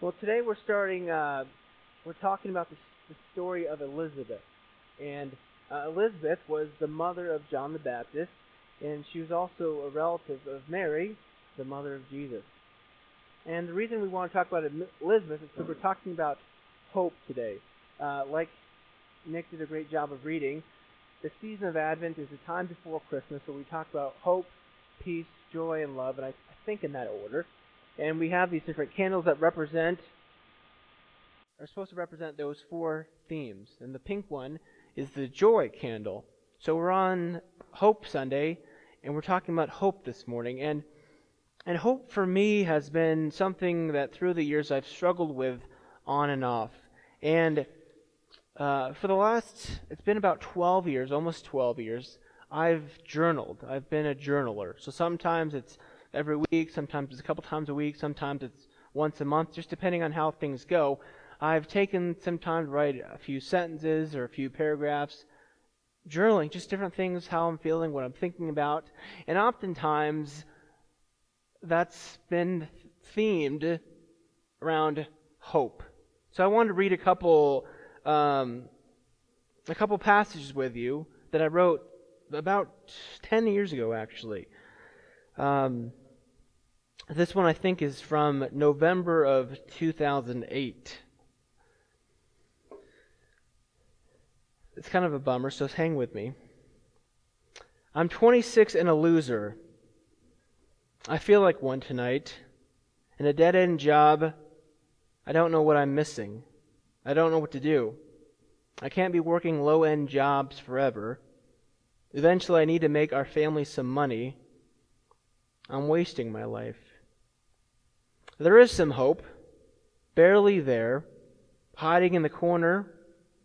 Well, today we're starting. Uh, we're talking about the, the story of Elizabeth, and uh, Elizabeth was the mother of John the Baptist, and she was also a relative of Mary, the mother of Jesus. And the reason we want to talk about Elizabeth is because we're talking about hope today. Uh, like Nick did a great job of reading, the season of Advent is the time before Christmas, where we talk about hope, peace, joy, and love, and I, I think in that order. And we have these different candles that represent, are supposed to represent those four themes. And the pink one is the joy candle. So we're on Hope Sunday, and we're talking about hope this morning. And and hope for me has been something that through the years I've struggled with on and off. And uh, for the last, it's been about 12 years, almost 12 years, I've journaled. I've been a journaler. So sometimes it's every week, sometimes it's a couple times a week, sometimes it's once a month, just depending on how things go. I've taken some time to write a few sentences or a few paragraphs, journaling, just different things, how I'm feeling, what I'm thinking about. And oftentimes, that's been themed around hope. So I wanted to read a couple, um, a couple passages with you that I wrote about 10 years ago, actually. Um, this one I think is from November of 2008. It's kind of a bummer, so hang with me. I'm 26 and a loser. I feel like one tonight. In a dead end job, I don't know what I'm missing. I don't know what to do. I can't be working low end jobs forever. Eventually, I need to make our family some money. I'm wasting my life. There is some hope, barely there, hiding in the corner,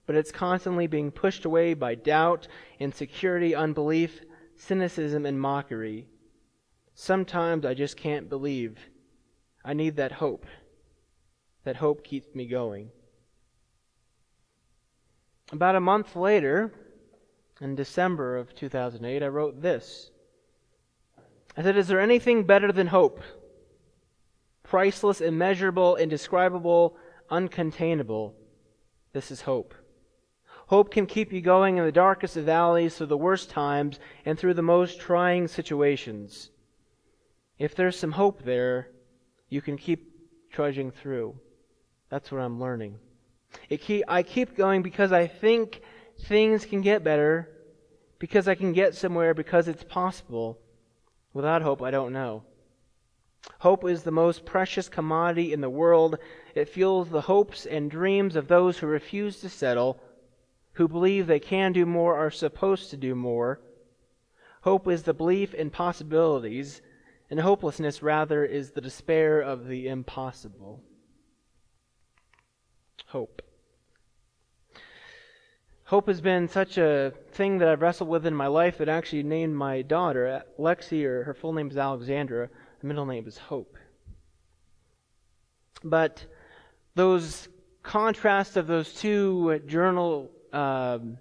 but it's constantly being pushed away by doubt, insecurity, unbelief, cynicism, and mockery. Sometimes I just can't believe. I need that hope. That hope keeps me going. About a month later, in December of 2008, I wrote this. I said, Is there anything better than hope? Priceless, immeasurable, indescribable, uncontainable. This is hope. Hope can keep you going in the darkest of valleys, through the worst times, and through the most trying situations. If there's some hope there, you can keep trudging through. That's what I'm learning. Keep, I keep going because I think things can get better, because I can get somewhere, because it's possible. Without hope, I don't know. Hope is the most precious commodity in the world. It fuels the hopes and dreams of those who refuse to settle, who believe they can do more, are supposed to do more. Hope is the belief in possibilities, and hopelessness, rather, is the despair of the impossible. Hope. Hope has been such a thing that I've wrestled with in my life that I actually named my daughter Lexi, or her full name is Alexandra. The middle name is Hope. But those contrasts of those two journal um,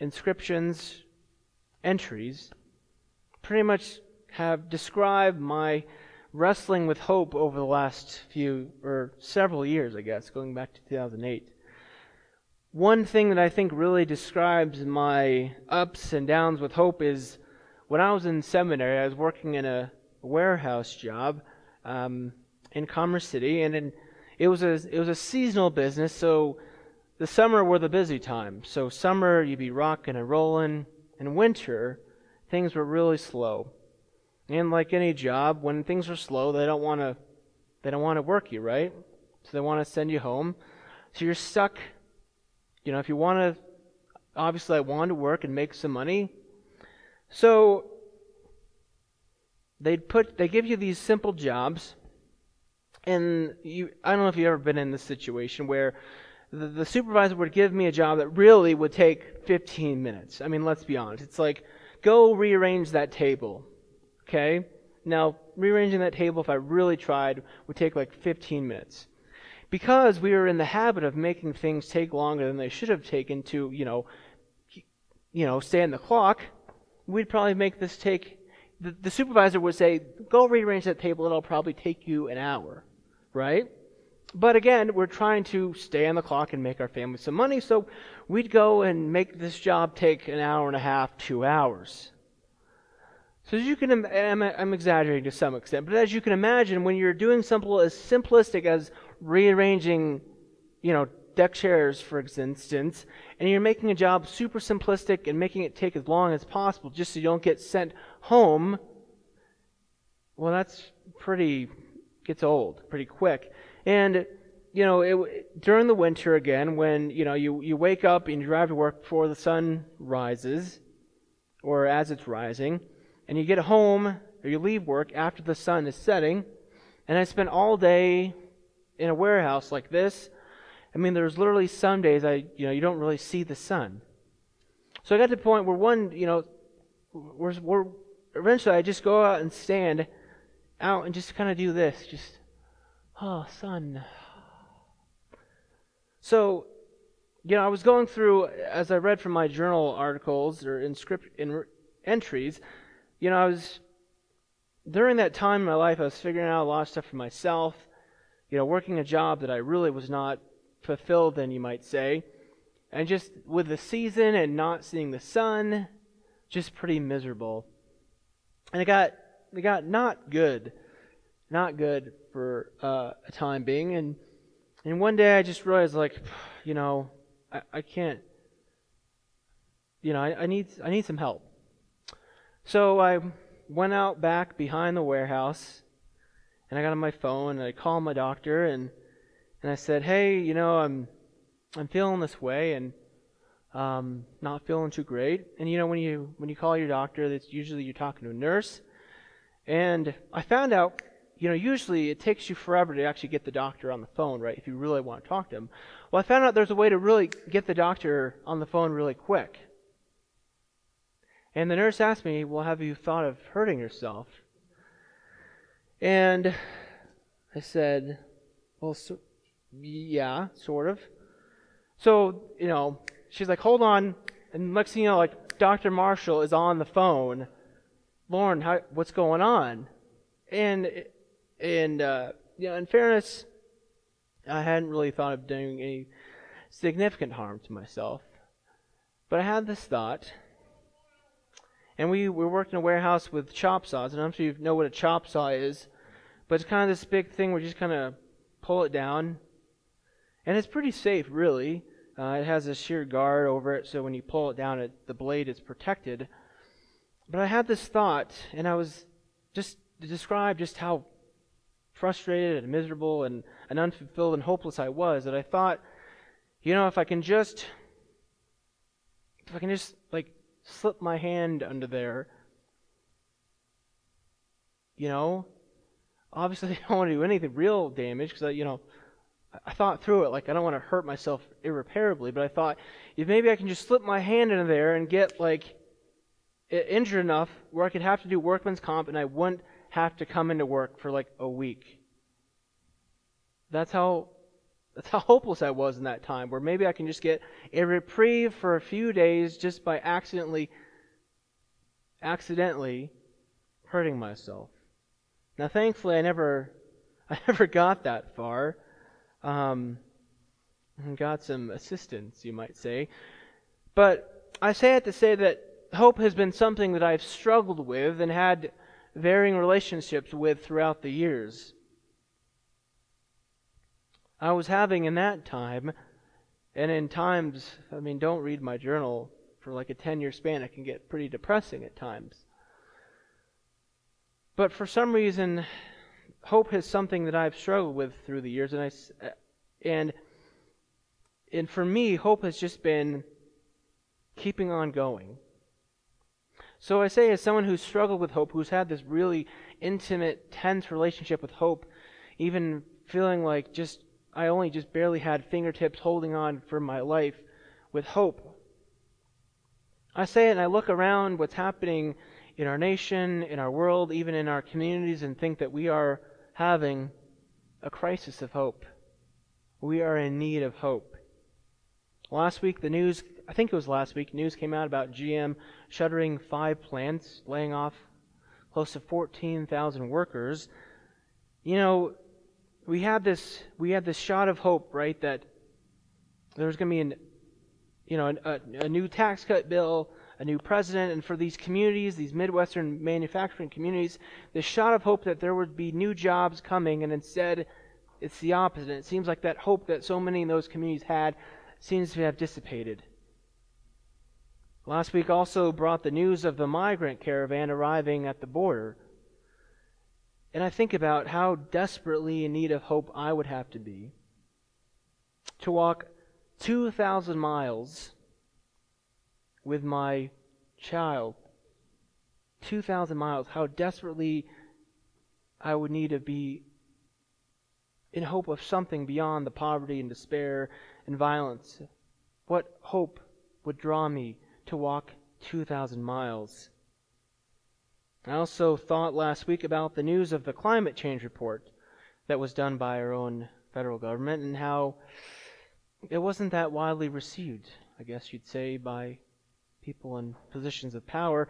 inscriptions, entries, pretty much have described my wrestling with hope over the last few or several years, I guess, going back to 2008. One thing that I think really describes my ups and downs with hope is when I was in seminary, I was working in a warehouse job um, in Commerce City, and in, it was a it was a seasonal business. So the summer were the busy time. So summer you'd be rocking and rolling, and winter things were really slow. And like any job, when things are slow, they don't want to they don't want to work you, right? So they want to send you home. So you're stuck you know, if you want to, obviously, I want to work and make some money. So they put they give you these simple jobs, and you I don't know if you've ever been in this situation where the, the supervisor would give me a job that really would take 15 minutes. I mean, let's be honest. It's like go rearrange that table. Okay? Now, rearranging that table, if I really tried, would take like 15 minutes because we are in the habit of making things take longer than they should have taken to, you know, you know, stay on the clock, we'd probably make this take. The, supervisor would say, "Go rearrange that table. It'll probably take you an hour." Right? But again, we're trying to stay on the clock and make our family some money, so we'd go and make this job take an hour and a half, two hours. So as you can, I'm, I'm exaggerating to some extent, but as you can imagine, when you're doing something as simplistic as rearranging, you know, deck chairs, for instance, and you're making a job super simplistic and making it take as long as possible just so you don't get sent home, well, that's pretty, gets old pretty quick. And, you know, it, during the winter again, when, you know, you, you wake up and you drive to work before the sun rises, or as it's rising, and you get home, or you leave work after the sun is setting, and I spent all day in a warehouse like this. I mean, there's literally some days I, you know, you don't really see the sun. So I got to the point where one, you know, we're, we're eventually I just go out and stand out and just kind of do this, just Oh, sun. So, you know, I was going through as I read from my journal articles or in script in entries. You know, I was during that time in my life, I was figuring out a lot of stuff for myself. You know, working a job that I really was not fulfilled in, you might say, and just with the season and not seeing the sun, just pretty miserable. And it got it got not good not good for uh, a time being. And and one day I just realized, like, you know, I, I can't. You know, I, I need I need some help. So I went out back behind the warehouse, and I got on my phone and I called my doctor and and I said, hey, you know, I'm I'm feeling this way and um, not feeling too great. And you know, when you when you call your doctor, that's usually you're talking to a nurse. And I found out you know, usually it takes you forever to actually get the doctor on the phone, right? If you really want to talk to him. Well, I found out there's a way to really get the doctor on the phone really quick. And the nurse asked me, Well, have you thought of hurting yourself? And I said, Well, so, yeah, sort of. So, you know, she's like, Hold on. And next thing you know, like, Dr. Marshall is on the phone. Lauren, how, what's going on? And and, uh, you know, in fairness, I hadn't really thought of doing any significant harm to myself. But I had this thought. And we, we worked in a warehouse with chop saws. And I'm sure you know what a chop saw is. But it's kind of this big thing where you just kind of pull it down. And it's pretty safe, really. Uh, it has a sheer guard over it, so when you pull it down, it, the blade is protected. But I had this thought, and I was just to describe just how frustrated and miserable and, and unfulfilled and hopeless I was that I thought, you know, if I can just, if I can just, like, slip my hand under there, you know, obviously I don't want to do anything real damage because, you know, I thought through it. Like, I don't want to hurt myself irreparably, but I thought if maybe I can just slip my hand in there and get, like, injured enough where I could have to do workman's comp and I wouldn't have to come into work for like a week. That's how that's how hopeless I was in that time, where maybe I can just get a reprieve for a few days just by accidentally accidentally hurting myself. Now thankfully I never I never got that far. Um, got some assistance, you might say. But I say it to say that hope has been something that I've struggled with and had varying relationships with throughout the years. I was having in that time, and in times, I mean, don't read my journal for like a 10 year span, it can get pretty depressing at times. But for some reason, hope is something that I've struggled with through the years, and I, uh, and and for me, hope has just been keeping on going. So I say, as someone who's struggled with hope, who's had this really intimate, tense relationship with hope, even feeling like just I only just barely had fingertips holding on for my life with hope. I say it and I look around what's happening in our nation, in our world, even in our communities, and think that we are having a crisis of hope. We are in need of hope. Last week, the news I think it was last week, news came out about GM shuttering five plants, laying off close to 14,000 workers. You know, we had this we had this shot of hope, right? That there was going to be an you know a, a new tax cut bill, a new president, and for these communities, these midwestern manufacturing communities, this shot of hope that there would be new jobs coming, and instead, it's the opposite. It seems like that hope that so many in those communities had seems to have dissipated. Last week also brought the news of the migrant caravan arriving at the border. And I think about how desperately in need of hope I would have to be to walk 2,000 miles with my child. 2,000 miles. How desperately I would need to be in hope of something beyond the poverty and despair and violence. What hope would draw me to walk 2,000 miles? I also thought last week about the news of the climate change report that was done by our own federal government and how it wasn't that widely received, I guess you'd say, by people in positions of power.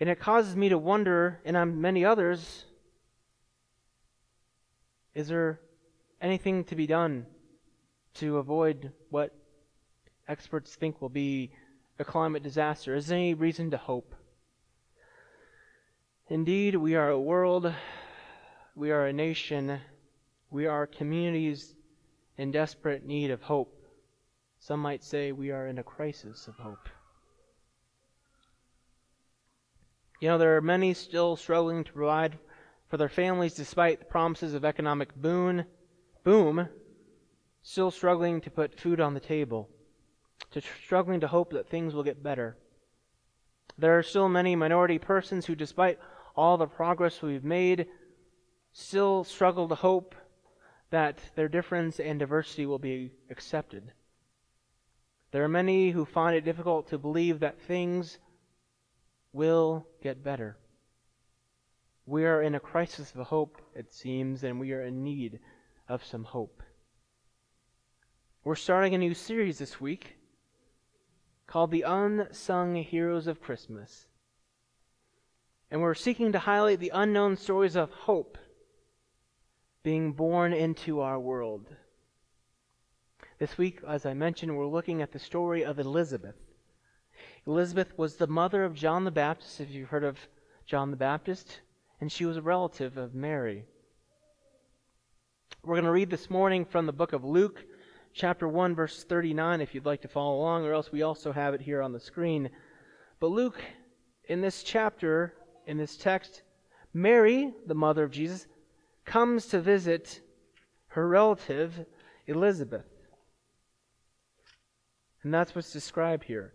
And it causes me to wonder, and on many others, is there anything to be done to avoid what experts think will be a climate disaster? Is there any reason to hope? Indeed, we are a world, we are a nation, we are communities in desperate need of hope. Some might say we are in a crisis of hope. You know, there are many still struggling to provide for their families despite the promises of economic boon, boom, still struggling to put food on the table, to struggling to hope that things will get better. There are still many minority persons who, despite all the progress we've made, still struggle to hope that their difference and diversity will be accepted. There are many who find it difficult to believe that things will get better. We are in a crisis of hope, it seems, and we are in need of some hope. We're starting a new series this week called The Unsung Heroes of Christmas. And we're seeking to highlight the unknown stories of hope being born into our world. This week, as I mentioned, we're looking at the story of Elizabeth. Elizabeth was the mother of John the Baptist, if you've heard of John the Baptist, and she was a relative of Mary. We're going to read this morning from the book of Luke, chapter 1, verse 39, if you'd like to follow along, or else we also have it here on the screen. But Luke, in this chapter, in this text, Mary, the mother of Jesus, comes to visit her relative, Elizabeth. And that's what's described here.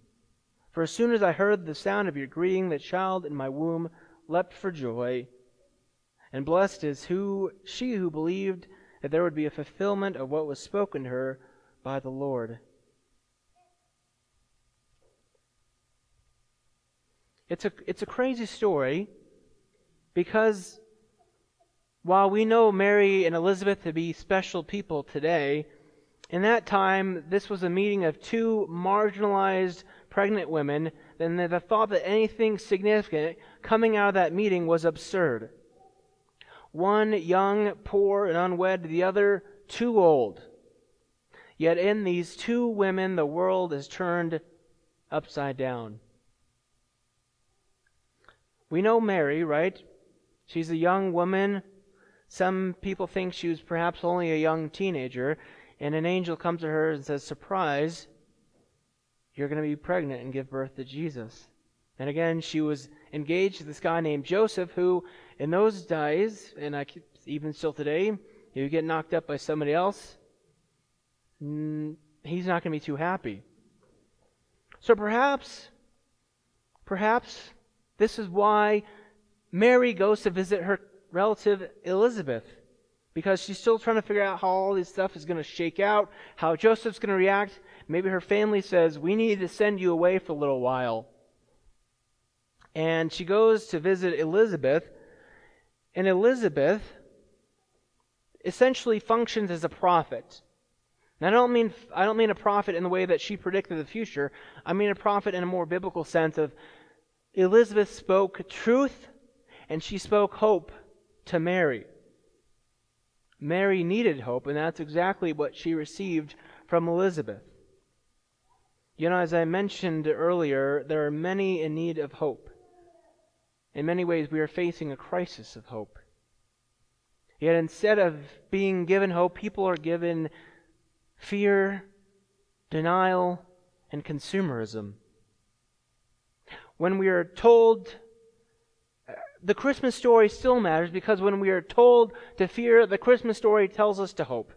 For as soon as I heard the sound of your greeting, the child in my womb leapt for joy. And blessed is who she who believed that there would be a fulfillment of what was spoken to her by the Lord. It's a, it's a crazy story because while we know Mary and Elizabeth to be special people today, in that time, this was a meeting of two marginalized pregnant women, then the thought that anything significant coming out of that meeting was absurd. One young, poor, and unwed, the other too old. Yet in these two women, the world is turned upside down. We know Mary, right? She's a young woman. Some people think she was perhaps only a young teenager. And an angel comes to her and says, Surprise, you're going to be pregnant and give birth to Jesus. And again, she was engaged to this guy named Joseph, who, in those days, and I, keep, even still today, if you get knocked up by somebody else, mm, he's not going to be too happy. So perhaps, perhaps this is why Mary goes to visit her relative Elizabeth. Because she's still trying to figure out how all this stuff is going to shake out, how Joseph's going to react. Maybe her family says, We need to send you away for a little while. And she goes to visit Elizabeth, and Elizabeth essentially functions as a prophet. Now, I don't mean I don't mean a prophet in the way that she predicted the future. I mean a prophet in a more biblical sense of Elizabeth spoke truth and she spoke hope to Mary. Mary needed hope, and that's exactly what she received from Elizabeth. You know, as I mentioned earlier, there are many in need of hope. In many ways, we are facing a crisis of hope. Yet instead of being given hope, people are given fear, denial, and consumerism. When we are told the Christmas story still matters because when we are told to fear, the Christmas story tells us to hope.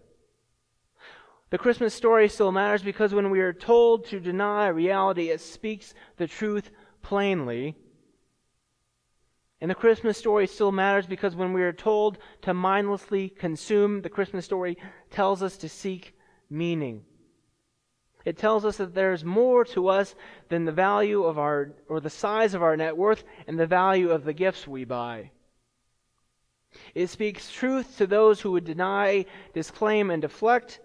The Christmas story still matters because when we are told to deny reality, it speaks the truth plainly. And the Christmas story still matters because when we are told to mindlessly consume, the Christmas story tells us to seek meaning. It tells us that there's more to us than the value of our, or the size of our net worth and the value of the gifts we buy. It speaks truth to those who would deny, disclaim, and deflect,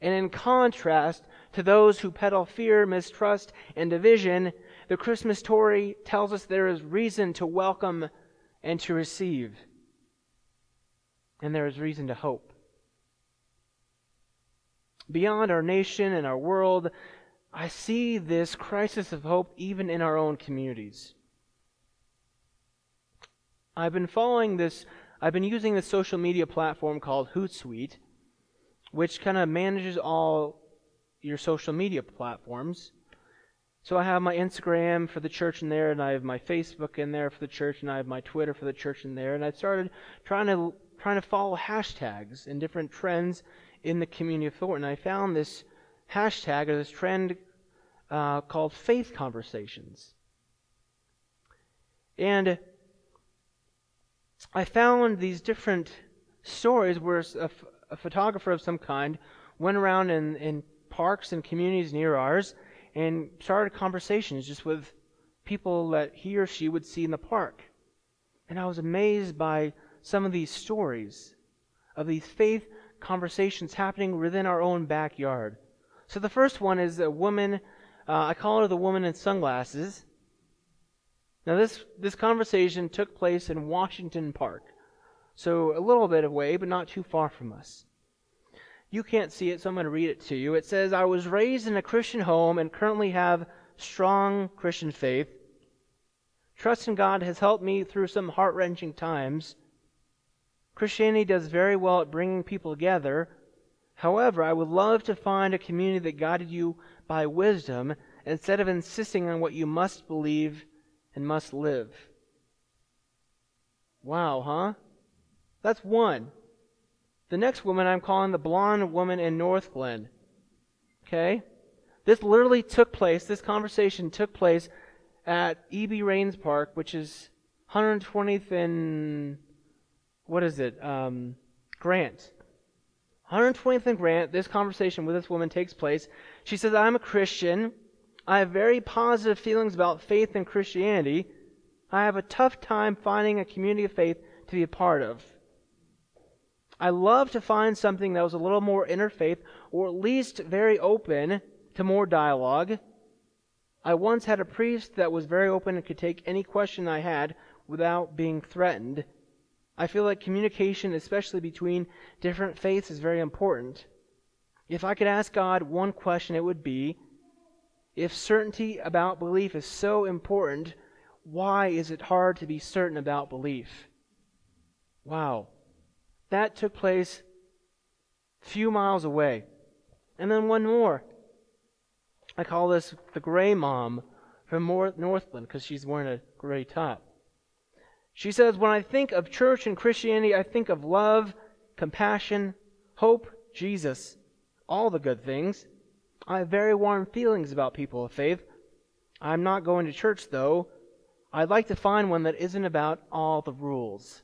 and in contrast to those who peddle fear, mistrust, and division, the Christmas story tells us there is reason to welcome and to receive, and there is reason to hope beyond our nation and our world, I see this crisis of hope even in our own communities. I've been following this, I've been using this social media platform called Hootsuite, which kind of manages all your social media platforms. So I have my Instagram for the church in there, and I have my Facebook in there for the church, and I have my Twitter for the church in there. And I started trying to trying to follow hashtags and different trends in the community of Thornton. I found this hashtag or this trend uh, called faith conversations. And I found these different stories where a, photographer of some kind went around in, in parks and communities near ours and started conversations just with people that he or she would see in the park. And I was amazed by some of these stories of these faith conversations happening within our own backyard. So the first one is a woman, uh, I call her the woman in sunglasses. Now, this, this conversation took place in Washington Park. So a little bit away, but not too far from us. You can't see it, so I'm going to read it to you. It says, I was raised in a Christian home and currently have strong Christian faith. Trust in God has helped me through some heart wrenching times. Christianity does very well at bringing people together. However, I would love to find a community that guided you by wisdom instead of insisting on what you must believe and must live. Wow, huh? That's one. The next woman I'm calling the blonde woman in Northglenn. Okay? This literally took place, this conversation took place at E.B. Rains Park, which is 120th and what is it? Um, Grant. 120th and Grant, this conversation with this woman takes place. She says, I'm a Christian. I have very positive feelings about faith and Christianity. I have a tough time finding a community of faith to be a part of. I love to find something that was a little more interfaith, or at least very open to more dialogue. I once had a priest that was very open and could take any question I had without being threatened. I feel like communication, especially between different faiths, is very important. If I could ask God one question, it would be if certainty about belief is so important, why is it hard to be certain about belief? Wow. That took place a few miles away. And then one more. I call this the gray mom from Northland because she's wearing a gray top. She says, When I think of church and Christianity, I think of love, compassion, hope, Jesus, all the good things. I have very warm feelings about people of faith. I'm not going to church, though. I'd like to find one that isn't about all the rules.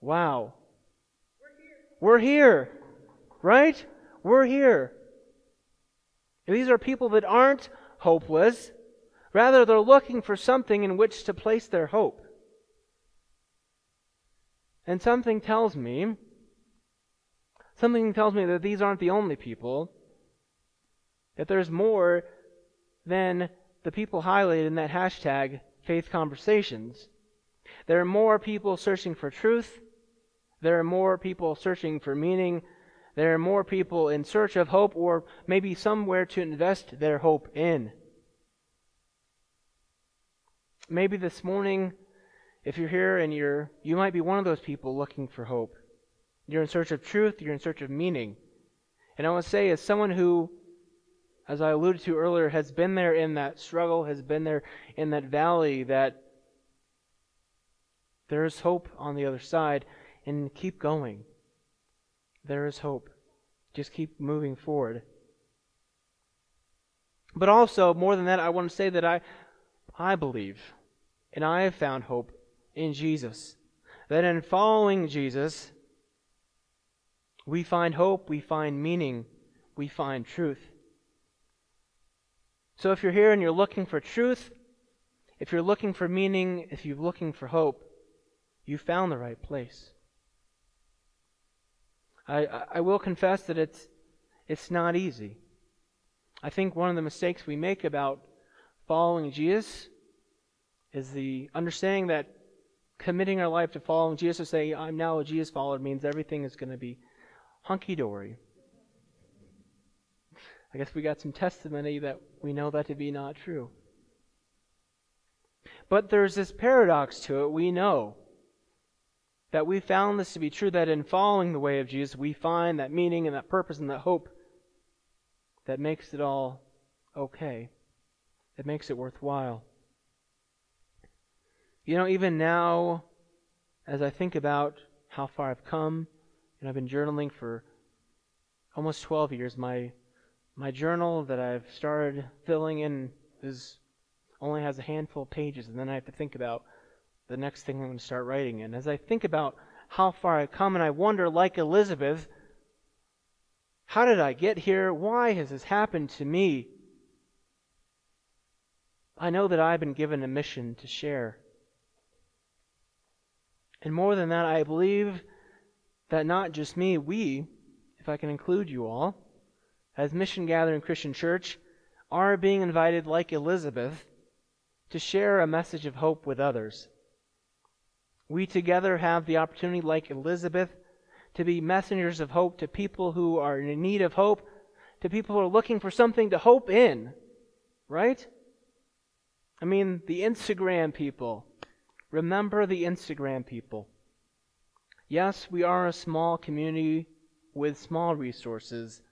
Wow. We're here, right? We're here. These are people that aren't hopeless. Rather, they're looking for something in which to place their hope. And something tells me, something tells me that these aren't the only people, that there's more than the people highlighted in that hashtag, faith conversations. There are more people searching for truth. There are more people searching for meaning. There are more people in search of hope or maybe somewhere to invest their hope in. Maybe this morning, if you're here and you're, you might be one of those people looking for hope. You're in search of truth, you're in search of meaning. And I want to say, as someone who as I alluded to earlier, has been there in that struggle, has been there in that valley, that there is hope on the other side, and keep going. There is hope. Just keep moving forward. But also, more than that, I want to say that I, I believe, and I have found hope in Jesus. That in following Jesus, we find hope, we find meaning, we find truth. So if you're here and you're looking for truth, if you're looking for meaning, if you're looking for hope, you found the right place. I, I will confess that it's, it's not easy. I think one of the mistakes we make about following Jesus is the understanding that committing our life to following Jesus, to say, I'm now a Jesus follower, means everything is going to be hunky dory. I guess we got some testimony that we know that to be not true. But there's this paradox to it. We know that we found this to be true that in following the way of Jesus, we find that meaning and that purpose and that hope that makes it all okay, that makes it worthwhile. You know, even now, as I think about how far I've come, and I've been journaling for almost 12 years, my my journal that I've started filling in is only has a handful of pages, and then I have to think about the next thing I'm going to start writing. And as I think about how far I've come, and I wonder, like Elizabeth, how did I get here? Why has this happened to me? I know that I've been given a mission to share. And more than that, I believe that not just me, we, if I can include you all, as Mission Gathering Christian Church, are being invited, like Elizabeth, to share a message of hope with others. We together have the opportunity, like Elizabeth, to be messengers of hope to people who are in need of hope, to people who are looking for something to hope in. Right? I mean, the Instagram people. Remember the Instagram people. Yes, we are a small community with small resources,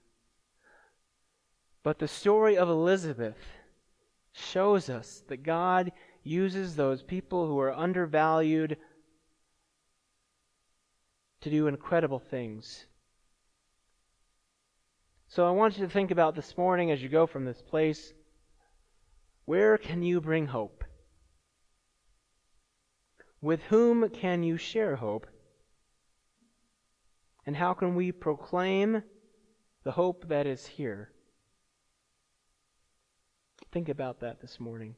but the story of Elizabeth shows us that God uses those people who are undervalued to do incredible things. So I want you to think about this morning as you go from this place where can you bring hope? With whom can you share hope? And how can we proclaim the hope that is here? Think about that this morning.